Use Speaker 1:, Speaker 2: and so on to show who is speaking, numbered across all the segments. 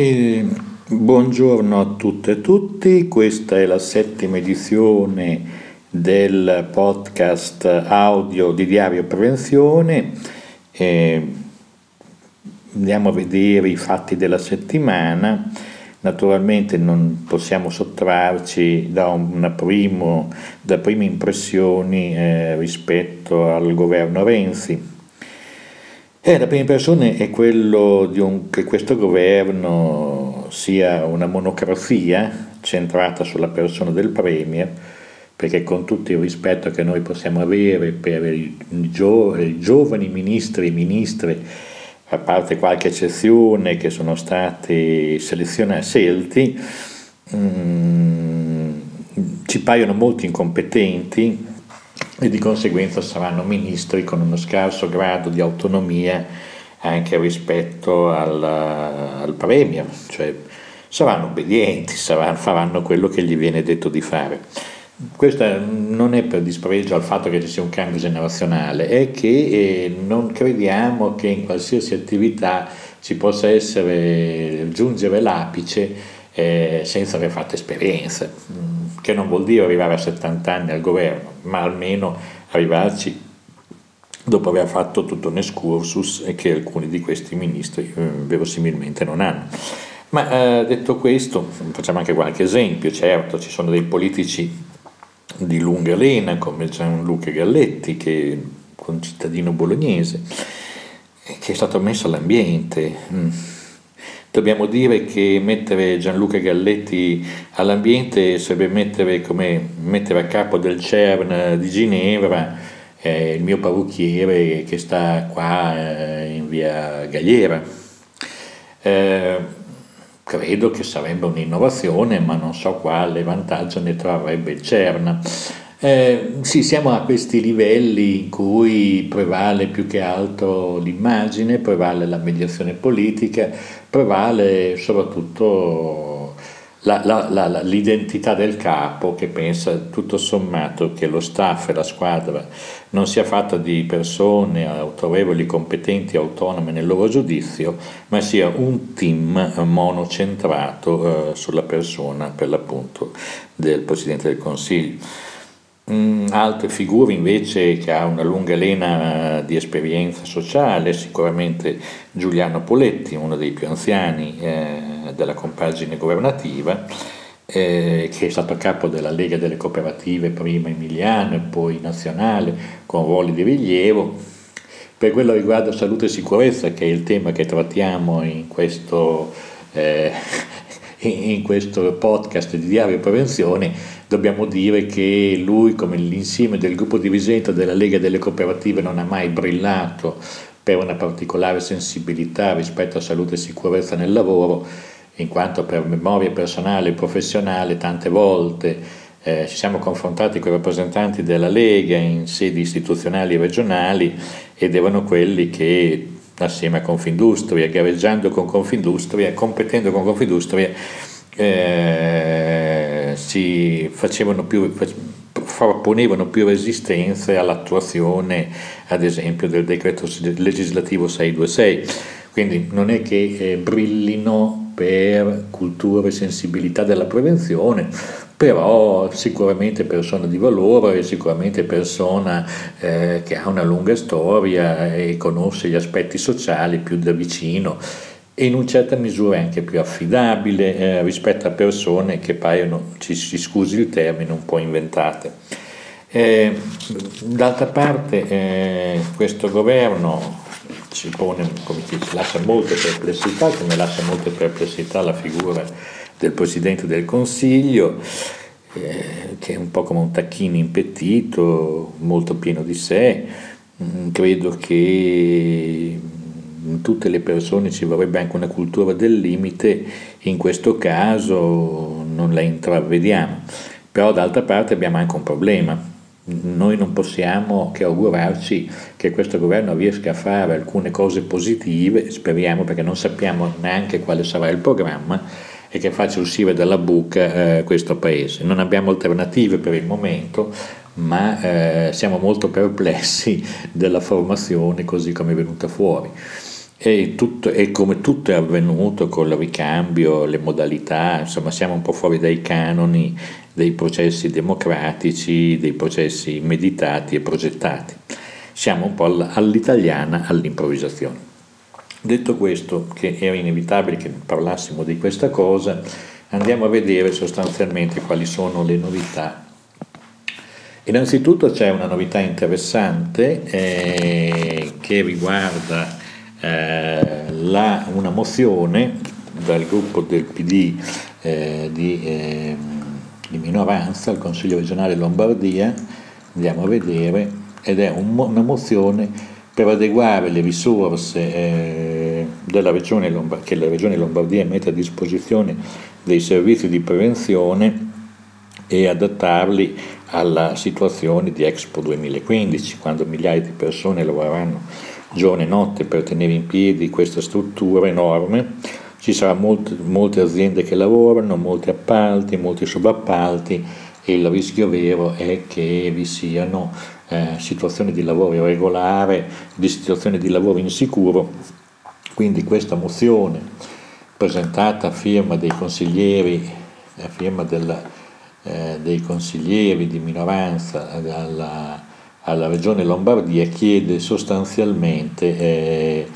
Speaker 1: E buongiorno a tutte e tutti, questa è la settima edizione del podcast audio di Diario Prevenzione. E andiamo a vedere i fatti della settimana. Naturalmente non possiamo sottrarci da, primo, da prime impressioni eh, rispetto al governo Renzi eh, la prima impressione è quello un, che questo governo sia una monocrazia centrata sulla persona del Premier, perché con tutto il rispetto che noi possiamo avere per i, gio, giovani ministri e ministre, a parte qualche eccezione che sono stati selezionati, scelti, mm, ci paiono molto incompetenti e di conseguenza saranno ministri con uno scarso grado di autonomia anche rispetto al, al Premier, cioè saranno obbedienti, saranno, faranno quello che gli viene detto di fare. Questo non è per dispregio al fatto che ci sia un cambio generazionale, è che eh, non crediamo che in qualsiasi attività ci possa essere, giungere l'apice eh, senza aver fatto esperienze che non vuol dire arrivare a 70 anni al governo, ma almeno arrivarci dopo aver fatto tutto un excursus che alcuni di questi ministri eh, verosimilmente non hanno. Ma eh, detto questo, facciamo anche qualche esempio, certo ci sono dei politici di lunga lena come Gianluca Galletti, che è un cittadino bolognese, che è stato messo all'ambiente. Mm dobbiamo dire che mettere Gianluca Galletti all'ambiente sarebbe mettere, come, mettere a capo del CERN di Ginevra eh, il mio parrucchiere che sta qua eh, in via Galliera. Eh, credo che sarebbe un'innovazione, ma non so quale vantaggio ne trarrebbe il CERN. Eh, sì, siamo a questi livelli in cui prevale più che altro l'immagine, prevale la mediazione politica, prevale soprattutto la, la, la, l'identità del capo che pensa tutto sommato che lo staff e la squadra non sia fatta di persone autorevoli, competenti, autonome nel loro giudizio, ma sia un team monocentrato eh, sulla persona per l'appunto del Presidente del Consiglio. Mm, altre figure invece che ha una lunga lena di esperienza sociale, sicuramente Giuliano Poletti, uno dei più anziani eh, della compagine governativa, eh, che è stato capo della Lega delle Cooperative, prima emiliano e poi nazionale, con ruoli di rilievo. Per quello riguarda salute e sicurezza, che è il tema che trattiamo in questo, eh, in questo podcast di Diario Prevenzione, dobbiamo dire che lui, come l'insieme del gruppo dirigente della Lega delle Cooperative, non ha mai brillato per una particolare sensibilità rispetto a salute e sicurezza nel lavoro, in quanto per memoria personale e professionale tante volte eh, ci siamo confrontati con i rappresentanti della Lega in sedi istituzionali e regionali ed erano quelli che assieme a Confindustria, gareggiando con Confindustria, competendo con Confindustria, eh, si facevano più, ponevano più resistenze all'attuazione, ad esempio, del decreto legislativo 626. Quindi non è che eh, brillino per cultura e sensibilità della prevenzione, però sicuramente persona di valore, sicuramente persona eh, che ha una lunga storia e conosce gli aspetti sociali più da vicino e in una certa misura è anche più affidabile eh, rispetto a persone che paiono, ci si scusi il termine, un po' inventate. Eh, d'altra parte eh, questo governo ci pone, come ci lascia molte perplessità, come lascia molte perplessità la figura del Presidente del Consiglio, eh, che è un po' come un tacchino impettito, molto pieno di sé. Mm, credo che in tutte le persone ci vorrebbe anche una cultura del limite, in questo caso non la intravediamo. Però d'altra parte abbiamo anche un problema. Noi non possiamo che augurarci che questo governo riesca a fare alcune cose positive, speriamo perché non sappiamo neanche quale sarà il programma, e che faccia uscire dalla buca eh, questo paese. Non abbiamo alternative per il momento, ma eh, siamo molto perplessi della formazione così come è venuta fuori. E, tutto, e, come tutto è avvenuto con il ricambio, le modalità, insomma siamo un po' fuori dai canoni dei processi democratici, dei processi meditati e progettati. Siamo un po' all'italiana, all'improvvisazione. Detto questo, che era inevitabile che parlassimo di questa cosa, andiamo a vedere sostanzialmente quali sono le novità. Innanzitutto c'è una novità interessante eh, che riguarda eh, la, una mozione dal gruppo del PD eh, di, eh, di, minoranza al Consiglio regionale Lombardia, andiamo a vedere, ed è un, una mozione per adeguare le risorse eh, Lombardia, che la Regione Lombardia mette a disposizione dei servizi di prevenzione e adattarli alla situazione di Expo 2015, quando migliaia di persone lavoreranno giorno e notte per tenere in piedi questa struttura enorme. Ci saranno molte, molte aziende che lavorano, molti appalti, molti subappalti e il rischio vero è che vi siano eh, situazioni di lavoro irregolare, di situazioni di lavoro insicuro. Quindi questa mozione presentata a firma dei consiglieri, a firma della, eh, dei consiglieri di minoranza alla, alla Regione Lombardia chiede sostanzialmente, eh,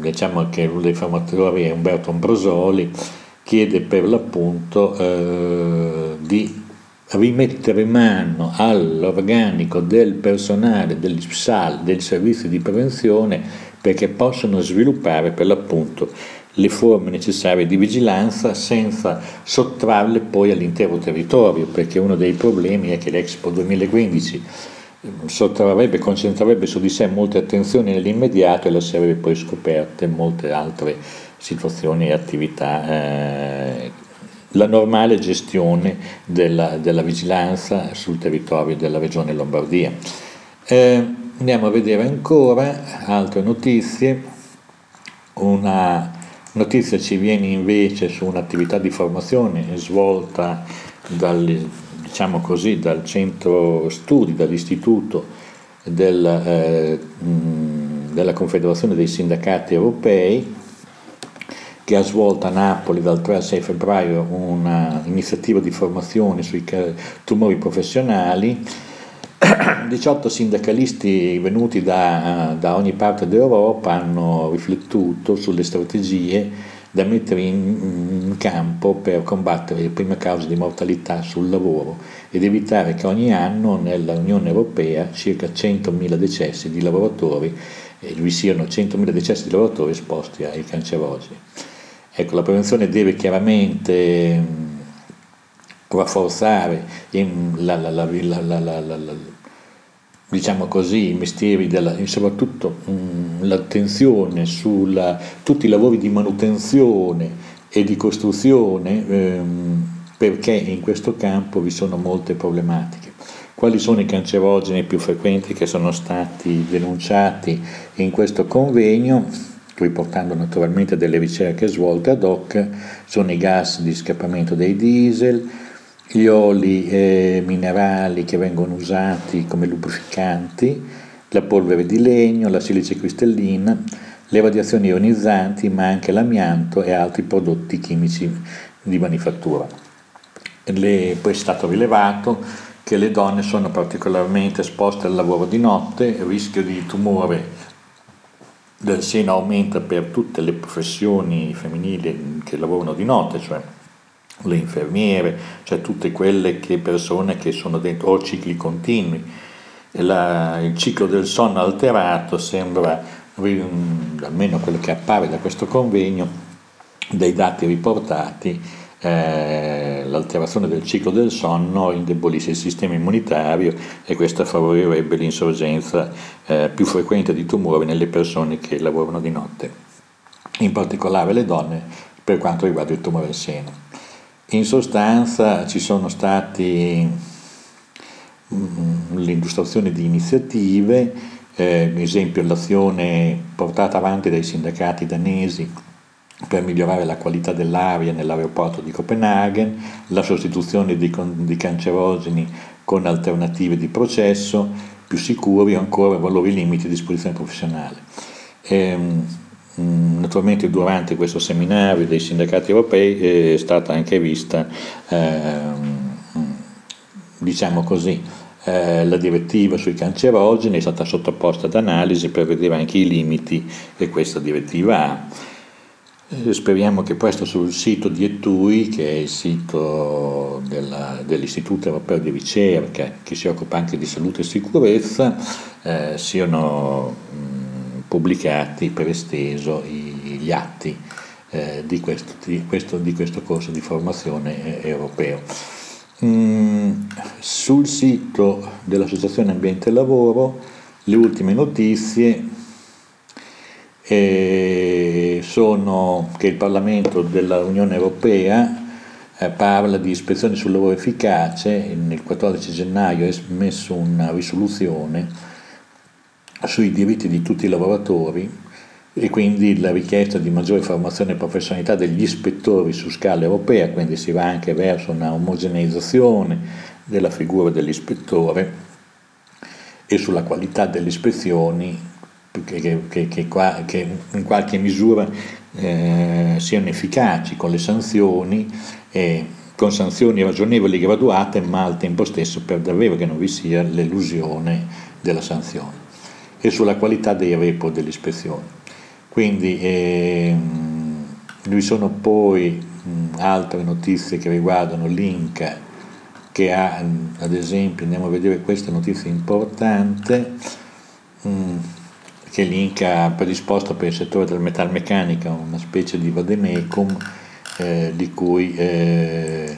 Speaker 1: diciamo che uno dei formatori è Umberto Ambrosoli, chiede per l'appunto eh, di rimettere mano all'organico del personale del SAL, del servizio di prevenzione, perché possano sviluppare per l'appunto le forme necessarie di vigilanza senza sottrarle poi all'intero territorio, perché uno dei problemi è che l'Expo 2015 sottrarrebbe, concentrerebbe su di sé molte attenzioni nell'immediato e lascerebbe poi scoperte molte altre situazioni e attività. Eh, la normale gestione della, della, vigilanza sul territorio della regione Lombardia. Eh, andiamo a vedere ancora altre notizie. Una notizia ci viene invece su un'attività di formazione svolta dal, diciamo così, dal centro studi, dall'istituto del, eh, della Confederazione dei Sindacati Europei, che ha svolto a Napoli dal 3 al 6 febbraio un'iniziativa di formazione sui tumori professionali. 18 sindacalisti venuti da, da ogni parte d'Europa hanno riflettuto sulle strategie da mettere in, campo per combattere le prime cause di mortalità sul lavoro ed evitare che ogni anno nella Unione Europea circa 100.000 decessi di lavoratori, eh, vi siano 100.000 decessi di lavoratori esposti ai cancerogeni. Ecco, la prevenzione deve chiaramente rafforzare la, la, la, la diciamo così, i mestieri, della, soprattutto mh, l'attenzione su tutti i lavori di manutenzione e di costruzione, ehm, perché in questo campo vi sono molte problematiche. Quali sono i cancerogeni più frequenti che sono stati denunciati in questo convegno? riportando naturalmente delle ricerche svolte ad hoc, sono i gas di scappamento dei diesel, gli oli eh, minerali che vengono usati come lubrificanti, la polvere di legno, la silice cristallina, le radiazioni ionizzanti, ma anche l'amianto e altri prodotti chimici di manifattura. Le, poi è stato rilevato che le donne sono particolarmente esposte al lavoro di notte, il rischio di tumore del seno aumenta per tutte le professioni femminili che lavorano di notte, cioè le infermiere, cioè tutte quelle che persone che sono dentro o cicli continui. La, il ciclo del sonno alterato sembra, almeno quello che appare da questo convegno, dai dati riportati, eh, l'alterazione del ciclo del sonno indebolisce il sistema immunitario e questo favorirebbe l'insorgenza eh, più frequente di tumori nelle persone che lavorano di notte, in particolare le donne per quanto riguarda il tumore al seno. In sostanza ci sono stati mm, l'illustrazione di iniziative, eh, esempio l'azione portata avanti dai sindacati danesi per migliorare la qualità dell'aria nell'aeroporto di Copenaghen, la sostituzione di, di cancerogeni con alternative di processo più sicuri o ancora valori limiti di esposizione professionale. Ehm, naturalmente durante questo seminario dei sindacati europei è stata anche vista, ehm, diciamo così, eh, la direttiva sui cancerogeni, è stata sottoposta ad analisi per vedere anche i limiti che questa direttiva ha. Eh, speriamo che presto sul sito di ETUI, che è il sito della, dell'Istituto Europeo di Ricerca, che si occupa anche di salute e sicurezza, eh, siano pubblicati per esteso gli atti eh, di, questo, di, questo, di, questo, corso di formazione eh, europeo. Mm, sul sito dell'Associazione Ambiente e Lavoro le ultime notizie eh, sono che il Parlamento dell'Unione Europea parla di ispezioni sul lavoro efficace, il 14 gennaio ha emesso una risoluzione sui diritti di tutti i lavoratori e quindi la richiesta di maggiore formazione e professionalità degli ispettori su scala europea, quindi si va anche verso una omogeneizzazione della figura dell'ispettore e sulla qualità delle ispezioni che, che, che, che in qualche misura eh, siano efficaci con le sanzioni e con sanzioni ragionevoli graduate ma al tempo stesso per davvero che non vi sia l'elusione della sanzione e sulla qualità dei report delle ispezioni. Quindi ehm, vi sono poi mh, altre notizie che riguardano l'Inca che ha, mh, ad esempio, andiamo a vedere questa notizia importante, mh, che l'Inca ha predisposto per il settore del metalmeccanica una specie di vademecum eh, di cui eh,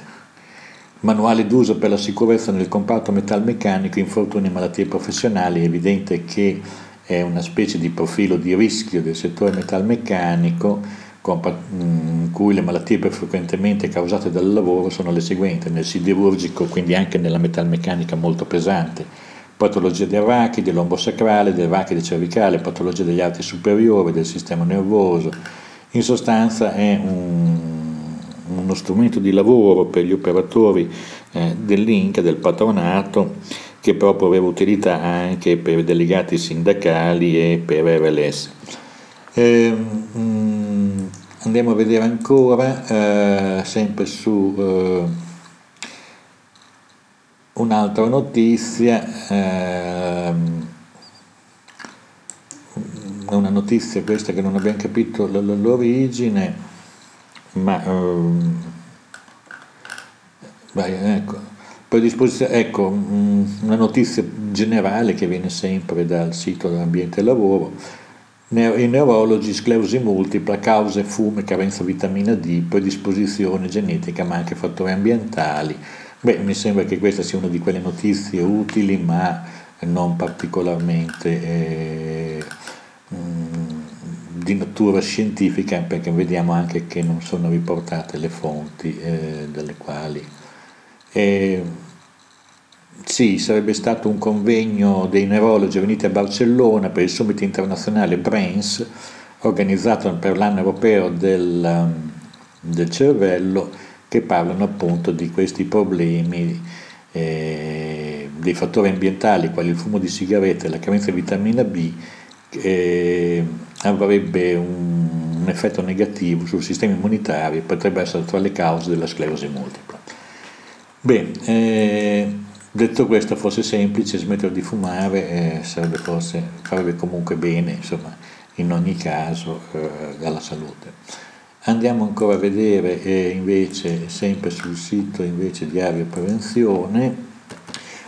Speaker 1: Manuale d'uso per la sicurezza nel comparto metalmeccanico, infortuni e malattie professionali, è evidente che è una specie di profilo di rischio del settore metalmeccanico in cui le malattie più frequentemente causate dal lavoro sono le seguenti, nel siderurgico, quindi anche nella metalmeccanica molto pesante, patologia del rachide, lombosacrale, del rachide cervicale, patologia degli arti superiori, del sistema nervoso. In sostanza è un uno strumento di lavoro per gli operatori eh, dell'Inca, del patronato, che proprio aveva utilità anche per delegati sindacali e per RLS. Eh, mm, andiamo a vedere ancora, eh, sempre su eh, un'altra notizia, ehm, una notizia questa che non abbiamo capito l'origine, ma um, ecco, ecco, mm, una notizia generale che viene sempre dal sito dell'ambiente e lavoro. In neurologi, sclerosi multipla, cause fumo, carenza vitamina D, predisposizione genetica ma anche fattori ambientali. Beh, mi sembra che questa sia una di quelle notizie utili ma non particolarmente eh, di natura scientifica perché vediamo anche che non sono riportate le fonti eh, dalle quali. E, sì, sarebbe stato un convegno dei neurologi venuti a Barcellona per il Summit internazionale BRAINS organizzato per l'anno europeo del, del cervello che parlano appunto di questi problemi eh, dei fattori ambientali quali il fumo di sigarette e la carenza di vitamina B eh, avrebbe un, effetto negativo sul sistema immunitario e potrebbe essere tra le cause della sclerosi multipla. Bene, eh, detto questo fosse semplice, smettere di fumare eh, sarebbe forse, farebbe comunque bene, insomma, in ogni caso eh, alla salute. Andiamo ancora a vedere eh, invece, sempre sul sito invece di Aria Prevenzione,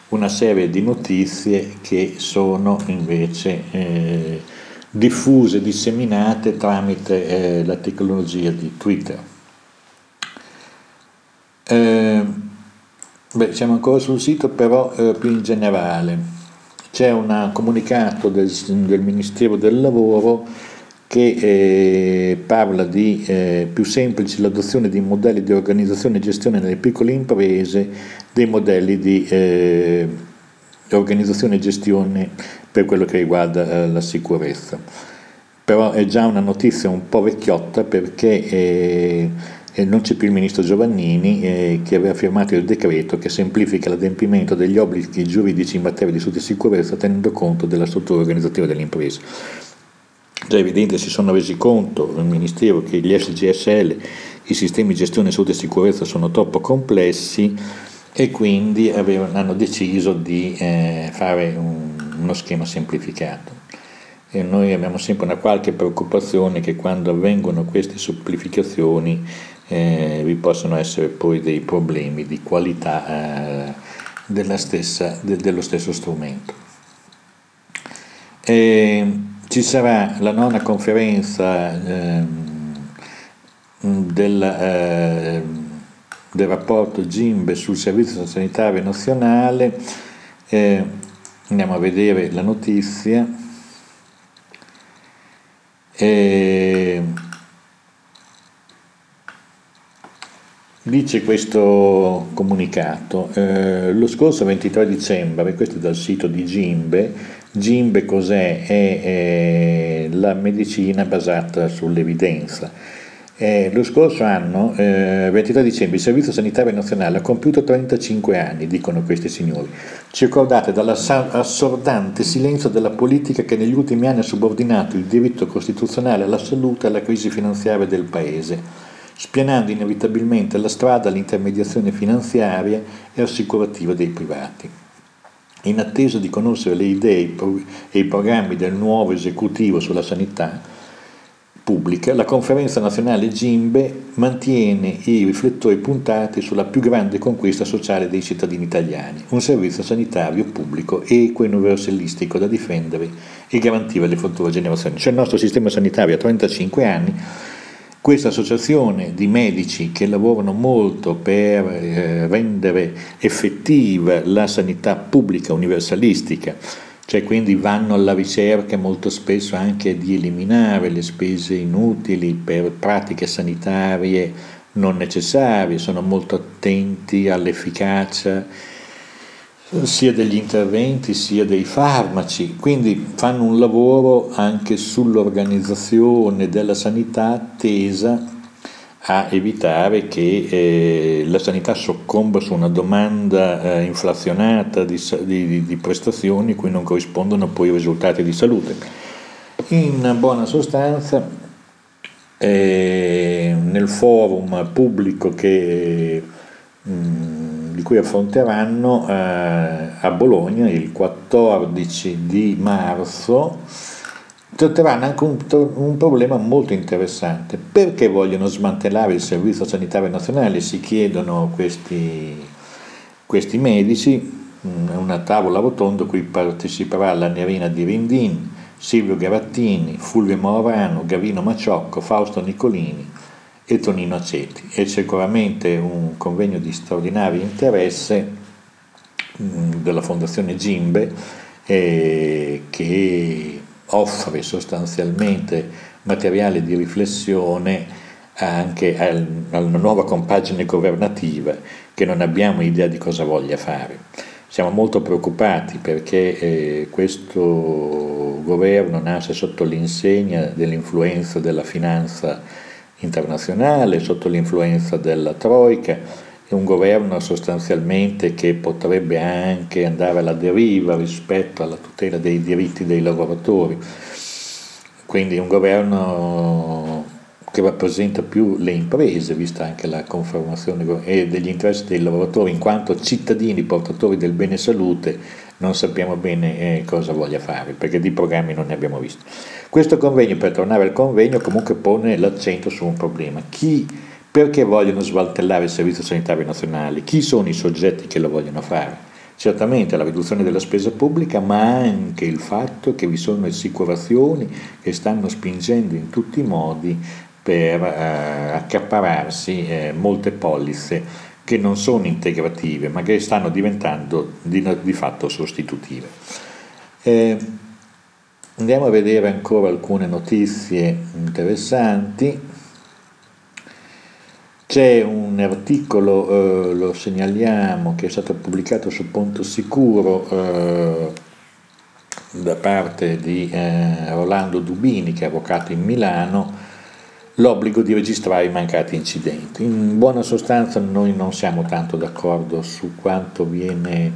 Speaker 1: una serie di notizie che sono invece eh, diffuse, disseminate tramite eh, la tecnologia di Twitter. Eh, beh, siamo ancora sul sito, però eh, più in generale. C'è un comunicato del, del Ministero del Lavoro che eh, parla di eh, più semplice l'adozione di modelli di organizzazione e gestione nelle piccole imprese, dei modelli di eh, organizzazione e gestione per quello che riguarda eh, la sicurezza. Però è già una notizia un po' vecchiotta perché eh, eh, non c'è più il ministro Giovannini che aveva firmato il decreto che semplifica l'adempimento degli obblighi giuridici in materia di sicurezza tenendo conto della struttura organizzativa delle imprese. Già evidente si sono resi conto il Ministero che gli SGSL, i sistemi di gestione salute e sicurezza sono troppo complessi e quindi avevano, hanno deciso di eh, fare un, uno schema semplificato. E noi abbiamo sempre una qualche preoccupazione che quando avvengono queste semplificazioni eh, vi possono essere poi dei problemi di qualità eh, stessa, de, dello stesso strumento. E ci sarà la nona conferenza ehm, del, eh, del, rapporto GIMBE sul Servizio Sanitario Nazionale, eh, andiamo a vedere la notizia. Eh, Dice questo comunicato, eh, lo scorso 23 dicembre, questo è dal sito di Gimbe, Gimbe cos'è? È, è la medicina basata sull'evidenza. Eh, lo scorso anno, eh, 23 dicembre, il Servizio Sanitario Nazionale ha compiuto 35 anni, dicono questi signori, circondate dall'assordante silenzio della politica che negli ultimi anni ha subordinato il diritto costituzionale alla salute alla crisi finanziaria del Paese spianando inevitabilmente la strada all'intermediazione finanziaria e assicurativa dei privati. In attesa di conoscere le idee e i programmi del nuovo esecutivo sulla sanità pubblica, la conferenza nazionale Gimbe mantiene i riflettori puntati sulla più grande conquista sociale dei cittadini italiani, un servizio sanitario pubblico equo e universalistico da difendere e garantire alle future generazioni. Cioè il nostro sistema sanitario ha 35 anni, questa associazione di medici che lavorano molto per eh, rendere effettiva la sanità pubblica universalistica, cioè quindi vanno alla ricerca molto spesso anche di eliminare le spese inutili per pratiche sanitarie non necessarie, sono molto attenti all'efficacia sia degli interventi sia dei farmaci, quindi fanno un lavoro anche sull'organizzazione della sanità tesa a evitare che eh, la sanità soccomba su una domanda eh, inflazionata di, di, di, prestazioni cui non corrispondono poi i risultati di salute. In buona sostanza, eh, nel forum pubblico che mh, mm, cui affronteranno eh, a Bologna il 14 di marzo, tratteranno anche un, un, problema molto interessante. Perché vogliono smantellare il Servizio Sanitario Nazionale? Si chiedono questi, questi medici, una tavola rotonda cui parteciperà la Nerina di Rindin, Silvio Garattini, Fulvio Morano, Gavino Maciocco, Fausto Nicolini, e Tonino Aceti. È sicuramente un convegno di straordinario interesse mm, della Fondazione Gimbe eh, che offre sostanzialmente materiale di riflessione anche al, alla nuova compagine governativa che non abbiamo idea di cosa voglia fare. Siamo molto preoccupati perché eh, questo governo nasce sotto l'insegna dell'influenza della finanza internazionale sotto l'influenza della Troica, è un governo sostanzialmente che potrebbe anche andare alla deriva rispetto alla tutela dei diritti dei lavoratori, quindi un governo che rappresenta più le imprese, vista anche la conformazione e degli interessi dei lavoratori, in quanto cittadini portatori del bene salute, non sappiamo bene eh, cosa voglia fare, perché di programmi non ne abbiamo visto. Questo convegno, per tornare al convegno, comunque pone l'accento su un problema. Chi, perché vogliono svaltellare il Servizio Sanitario Nazionale? Chi sono i soggetti che lo vogliono fare? Certamente la riduzione della spesa pubblica, ma anche il fatto che vi sono assicurazioni che stanno spingendo in tutti i modi per eh, accapararsi eh, molte polizze che non sono integrative, ma che stanno diventando di, di fatto sostitutive. Eh, andiamo a vedere ancora alcune notizie interessanti. C'è un articolo, eh, lo segnaliamo, che è stato pubblicato su Ponto Sicuro eh, da parte di eh, Rolando Dubini, che è avvocato in Milano, l'obbligo di registrare i mancati incidenti. In buona sostanza noi non siamo tanto d'accordo su quanto viene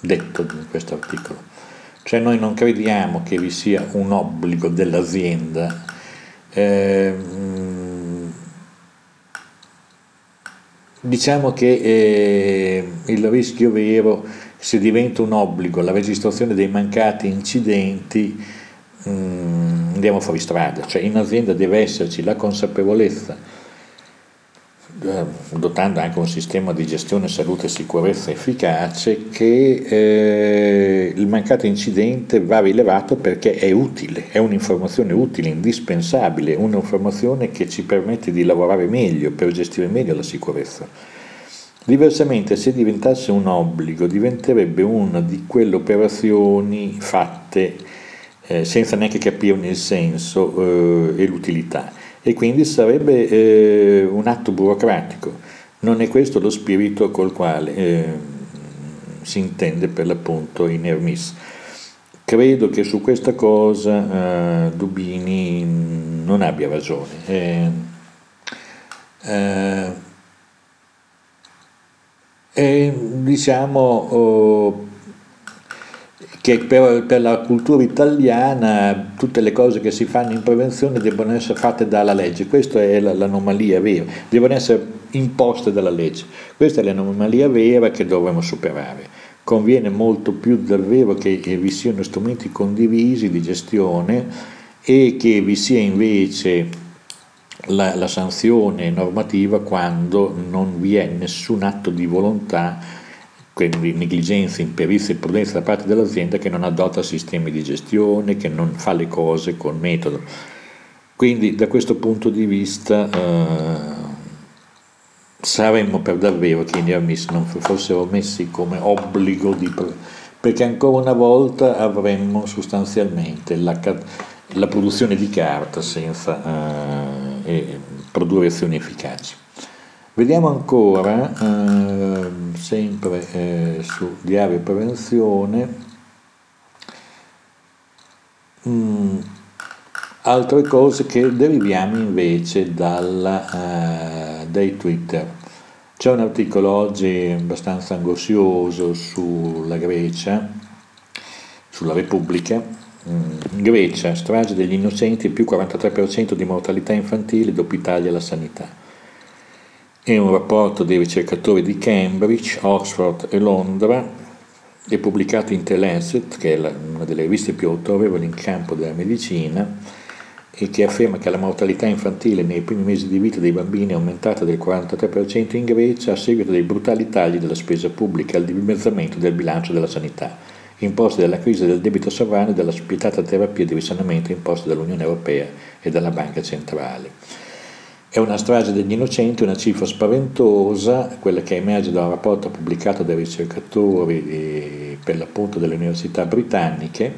Speaker 1: detto in questo articolo. Cioè noi non crediamo che vi sia un obbligo dell'azienda eh, diciamo che eh, il rischio vero se diventa un obbligo la registrazione dei mancati incidenti andiamo fuori strada, cioè in azienda deve esserci la consapevolezza eh, dotando anche un sistema di gestione salute e sicurezza efficace, che eh, il mancato incidente va rilevato perché è utile, è un'informazione utile, indispensabile, un'informazione che ci permette di lavorare meglio, per gestire meglio la sicurezza. Diversamente, se diventasse un obbligo, diventerebbe una di quelle operazioni fatte eh, senza neanche capirne il senso eh, e l'utilità e quindi sarebbe eh, un atto burocratico. Non è questo lo spirito col quale eh, si intende per l'appunto in Hermis. Credo che su questa cosa eh, Dubini non abbia ragione. Eh, eh, e diciamo oh, che per, per, la cultura italiana tutte le cose che si fanno in prevenzione debbono essere fatte dalla legge, questa è l'anomalia vera, devono essere imposte dalla legge, questa è l'anomalia vera che dovremmo superare. Conviene molto più davvero che vi siano strumenti condivisi di gestione e che vi sia invece la, la sanzione normativa quando non vi è nessun atto di volontà quindi negligenza, imperizia e prudenza da parte dell'azienda che non adotta sistemi di gestione, che non fa le cose con metodo. Quindi da questo punto di vista eh, saremmo per davvero che i neomiss non fossero messi come obbligo di... perché ancora una volta avremmo sostanzialmente la, la produzione di carta senza eh, produrre azioni efficaci. Vediamo ancora, eh, sempre eh, su diario prevenzione, mh, mm, altre cose che deriviamo invece dalla, eh, dai Twitter. C'è un articolo oggi abbastanza angoscioso sulla Grecia, sulla Repubblica. In mm, Grecia, strage degli innocenti, più 43% di mortalità infantile dopo Italia la sanità. È un rapporto dei ricercatori di Cambridge, Oxford e Londra è pubblicato in The Lancet, che è una delle riviste più autorevoli in campo della medicina, e che afferma che la mortalità infantile nei primi mesi di vita dei bambini è aumentata del 43% in Grecia a seguito dei brutali tagli della spesa pubblica e al dimezzamento del bilancio della sanità, imposti dalla crisi del debito sovrano e dalla spietata terapia di risanamento imposta dall'Unione Europea e dalla Banca Centrale. È una strage degli innocenti, una cifra spaventosa, quella che emerge da un rapporto pubblicato dai ricercatori di, per l'appunto delle università britanniche.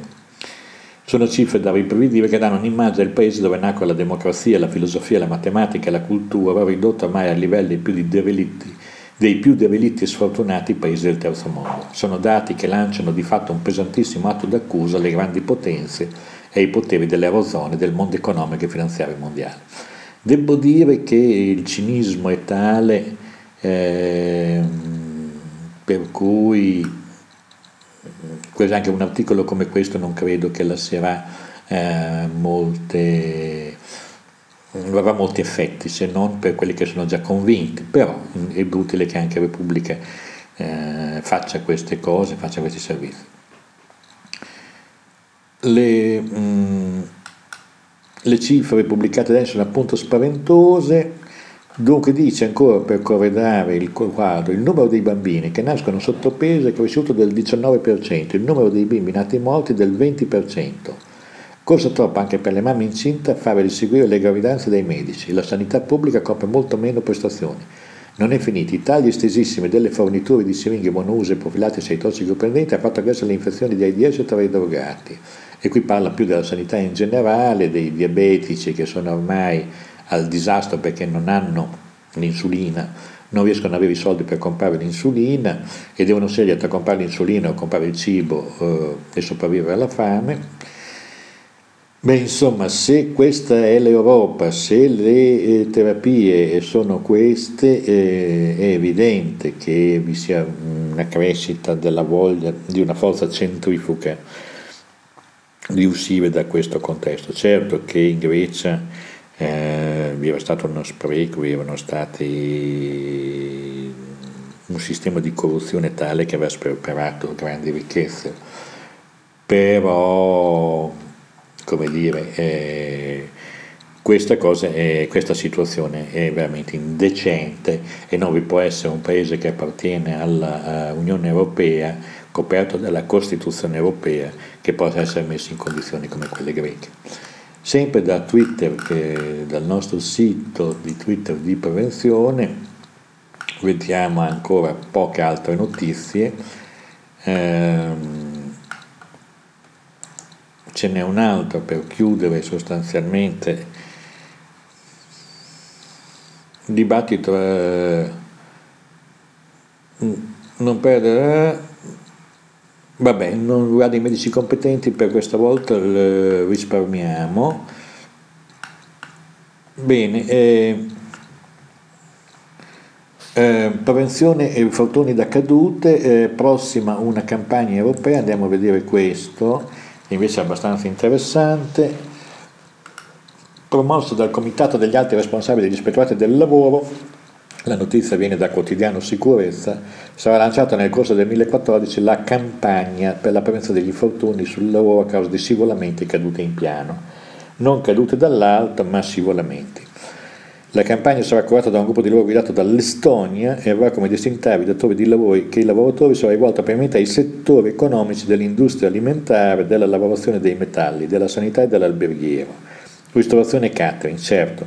Speaker 1: Sono cifre da ribrividire che danno un'immagine del paese dove nacque la democrazia, la filosofia, la matematica e la cultura, ridotta ormai a livelli più derelitti, dei più derelitti e sfortunati paesi del terzo mondo. Sono dati che lanciano di fatto un pesantissimo atto d'accusa alle grandi potenze e ai poteri dell'Eurozone del mondo economico e finanziario mondiale. Devo dire che il cinismo è tale eh, per cui anche un articolo come questo non credo che lascerà eh, molte avrà molti effetti se non per quelli che sono già convinti, però è utile che anche Repubblica eh, faccia queste cose, faccia questi servizi. Le, mh, mm, le cifre pubblicate adesso sono appunto spaventose, dunque dice ancora per corredare il quadro, il numero dei bambini che nascono sotto peso è cresciuto del 19%, il numero dei bimbi nati morti del 20%. Costa troppo anche per le mamme incinte fare seguire le gravidanze dai medici, la sanità pubblica copre molto meno prestazioni. Non è finito, i tagli estesissimi delle forniture di siringhe monouso e profilati ai tossicodipendenti ha fatto crescere le infezioni di AIDS tra i drogati e qui parla più della sanità in generale, dei diabetici che sono ormai al disastro perché non hanno l'insulina, non riescono ad avere i soldi per comprare l'insulina e devono scegliere tra comprare l'insulina o comprare il cibo eh, e sopravvivere alla fame. Beh, insomma, se questa è l'Europa, se le eh, terapie sono queste, eh, è evidente che vi sia una crescita della voglia di una forza centrifuga di uscire da questo contesto. Certo che in Grecia eh, vi era stato uno spreco, vi erano stati un sistema di corruzione tale che aveva sperperato grandi ricchezze, però, come dire, eh, questa, è, questa, situazione è veramente indecente e non vi può essere un paese che appartiene all'Unione Europea coperto dalla Costituzione Europea che possa essere messo in condizioni come quelle greche. Sempre da Twitter, che, dal nostro sito di Twitter di prevenzione, vediamo ancora poche altre notizie. Ehm, ce n'è un'altra per chiudere sostanzialmente. Dibattito eh, non perdere vabbè non riguarda i medici competenti per questa volta risparmiamo. Bene eh, eh, prevenzione e infortuni da cadute eh, prossima una campagna europea andiamo a vedere questo invece abbastanza interessante promosso dal Comitato degli Alti Responsabili degli Ispettorati del Lavoro, la notizia viene da Quotidiano Sicurezza, sarà lanciata nel corso del 2014 la campagna per la prevenzione degli infortuni sul lavoro a causa di scivolamenti e cadute in piano, non cadute dall'alto ma scivolamenti. La campagna sarà curata da un gruppo di lavoro guidato dall'Estonia e avrà come destinatario i datori di lavoro che i lavoratori sarà rivolta primarmente ai settori economici dell'industria alimentare, della lavorazione dei metalli, della sanità e dell'alberghiero. Ristorazione catering, certo.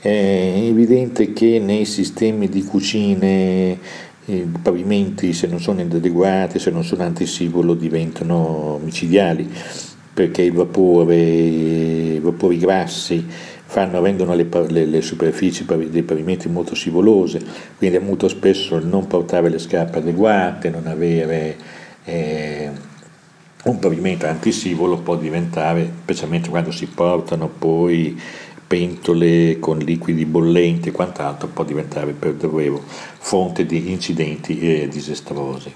Speaker 1: È evidente che nei sistemi di cucine i pavimenti, se non sono inadeguati, se non sono antisivolo, diventano micidiali perché i vapore, i vapori grassi fanno, rendono le, le, le, superfici dei pavimenti molto scivolose, quindi molto spesso non portare le scarpe adeguate, non avere eh, un pavimento antisivolo può diventare, specialmente quando si portano poi pentole con liquidi bollenti e quant'altro, può diventare per davvero fonte di incidenti eh, disastrosi.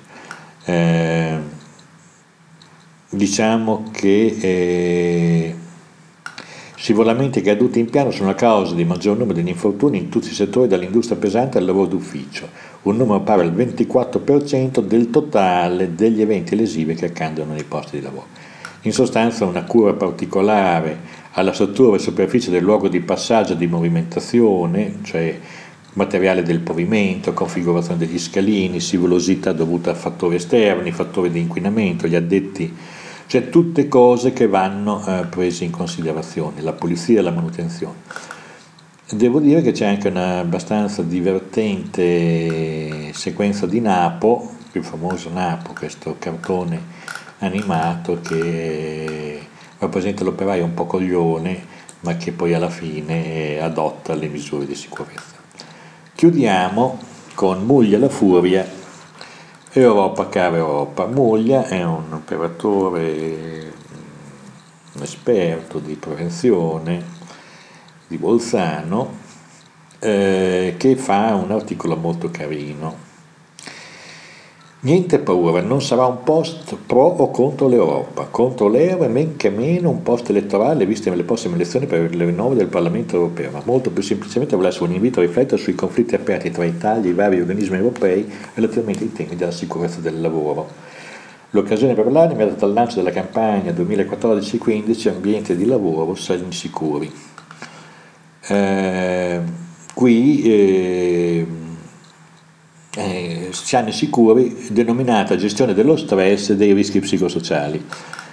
Speaker 1: Eh, diciamo che eh, scivolamenti caduti in piano sono la causa di maggior numero di infortuni in tutti i settori dall'industria pesante al lavoro d'ufficio un numero pari al 24% del totale degli eventi lesivi che accadono nei posti di lavoro. In sostanza una cura particolare alla struttura e superficie del luogo di passaggio e di movimentazione, cioè materiale del pavimento, configurazione degli scalini, sivolosità dovuta a fattori esterni, fattori di inquinamento, gli addetti, cioè tutte cose che vanno eh, prese in considerazione, la pulizia e la manutenzione. Devo dire che c'è anche una abbastanza divertente sequenza di Napo, il famoso Napo, questo cartone animato che rappresenta l'operaio un po' coglione, ma che poi alla fine adotta le misure di sicurezza. Chiudiamo con Muglia la Furia, Europa cara Europa. Muglia è un operatore, un esperto di prevenzione, di Bolzano eh, che fa un articolo molto carino. Niente paura, non sarà un post pro o contro l'Europa, contro l'euro e men che meno un post elettorale viste le prossime elezioni per le rinnovo del Parlamento europeo, ma molto più semplicemente vuole essere un invito a riflettere sui conflitti aperti tra Italia e i vari organismi europei relativamente ai temi della sicurezza del lavoro. L'occasione per parlare mi ha dato il lancio della campagna 2014-15 Ambiente di lavoro sani sicuri. Eh, qui eh, eh, siamo sicuri denominata gestione dello stress e dei rischi psicosociali.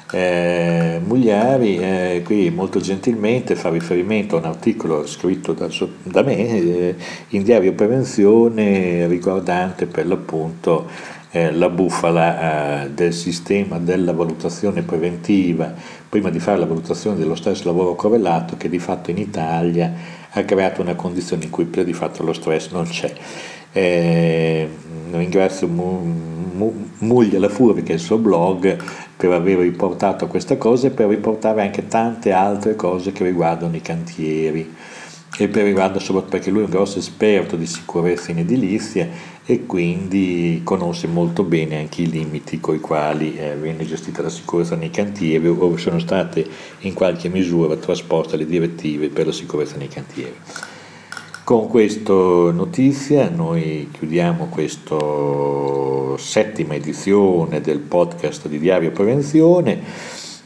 Speaker 1: Eh, Mugliari eh, qui molto gentilmente fa riferimento a un articolo scritto da, da me eh, in diario prevenzione riguardante per l'appunto eh, la bufala eh, del sistema della valutazione preventiva prima di fare la valutazione dello stress lavoro correlato che di fatto in Italia ha creato una condizione in cui di fatto lo stress non c'è. Eh, ringrazio Muglia La Furia che è il suo blog per aver riportato questa cosa e per riportare anche tante altre cose che riguardano i cantieri. e per riguardo soprattutto perché lui è un grosso esperto di sicurezza in edilizia e quindi conosce molto bene anche i limiti con i quali eh, viene gestita la sicurezza nei cantieri o sono state in qualche misura trasposte le direttive per la sicurezza nei cantieri. Con questa notizia noi chiudiamo questa settima edizione del podcast di Diario Prevenzione.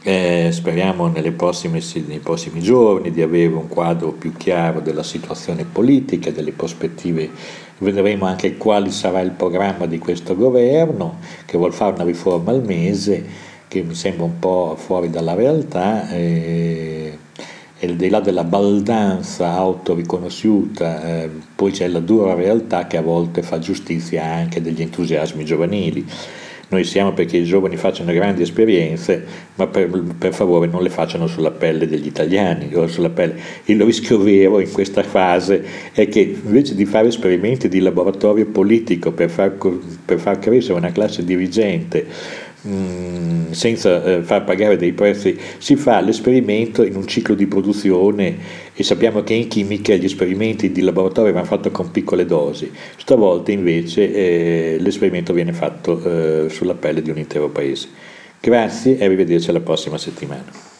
Speaker 1: Eh, speriamo prossime, nei prossimi giorni di avere un quadro più chiaro della situazione politica, delle prospettive. Vedremo anche quale sarà il programma di questo governo che vuole fare una riforma al mese che mi sembra un po' fuori dalla realtà. Eh, e al di là della baldanza autoriconosciuta, eh, poi c'è la dura realtà che a volte fa giustizia anche degli entusiasmi giovanili. Noi siamo perché i giovani facciano grandi esperienze, ma per, per favore non le facciano sulla pelle degli italiani. Pelle. Il rischio vero in questa fase è che invece di fare esperimenti di laboratorio politico per far, per far crescere una classe dirigente, Mm, senza eh, far pagare dei prezzi, si fa l'esperimento in un ciclo di produzione e sappiamo che in chimica gli esperimenti di laboratorio vanno fatti con piccole dosi, stavolta invece eh, l'esperimento viene fatto eh, sulla pelle di un intero paese. Grazie e arrivederci alla prossima settimana.